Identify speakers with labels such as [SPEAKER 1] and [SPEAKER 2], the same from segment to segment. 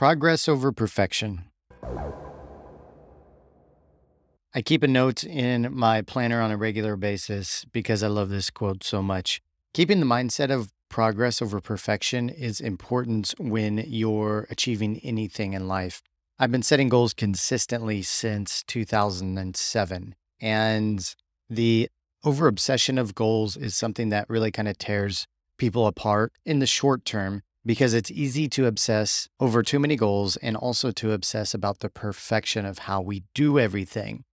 [SPEAKER 1] Progress over perfection. I keep a note in my planner on a regular basis because I love this quote so much. Keeping the mindset of progress over perfection is important when you're achieving anything in life. I've been setting goals consistently since 2007. And the over obsession of goals is something that really kind of tears people apart in the short term because it's easy to obsess over too many goals and also to obsess about the perfection of how we do everything.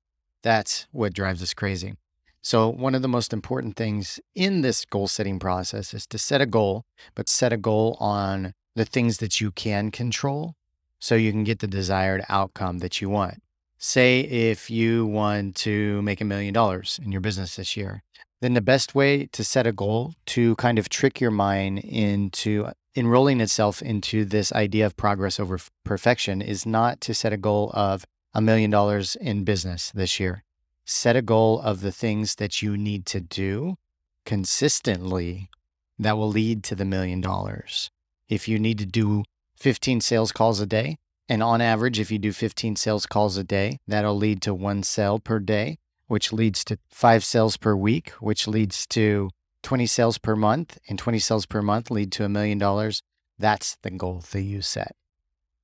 [SPEAKER 1] That's what drives us crazy. So, one of the most important things in this goal setting process is to set a goal, but set a goal on the things that you can control so you can get the desired outcome that you want. Say, if you want to make a million dollars in your business this year, then the best way to set a goal to kind of trick your mind into enrolling itself into this idea of progress over perfection is not to set a goal of a million dollars in business this year. Set a goal of the things that you need to do consistently that will lead to the million dollars. If you need to do 15 sales calls a day, and on average, if you do 15 sales calls a day, that'll lead to one sale per day, which leads to five sales per week, which leads to 20 sales per month, and 20 sales per month lead to a million dollars. That's the goal that you set.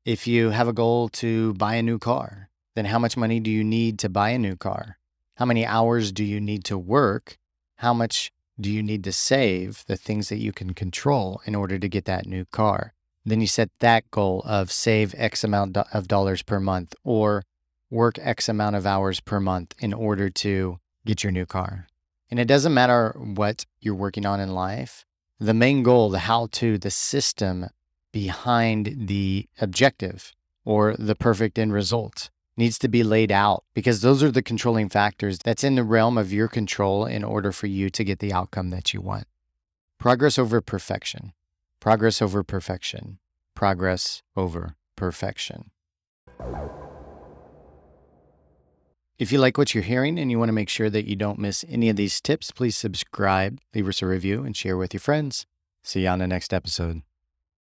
[SPEAKER 1] If you have a goal to buy a new car, then how much money do you need to buy a new car? How many hours do you need to work? How much do you need to save the things that you can control in order to get that new car? Then you set that goal of save X amount of dollars per month or work X amount of hours per month in order to get your new car. And it doesn't matter what you're working on in life, the main goal, the how to, the system behind the objective or the perfect end result needs to be laid out because those are the controlling factors that's in the realm of your control in order for you to get the outcome that you want. Progress over perfection. Progress over perfection. Progress over perfection. If you like what you're hearing and you want to make sure that you don't miss any of these tips, please subscribe, leave us a review, and share with your friends. See you on the next episode.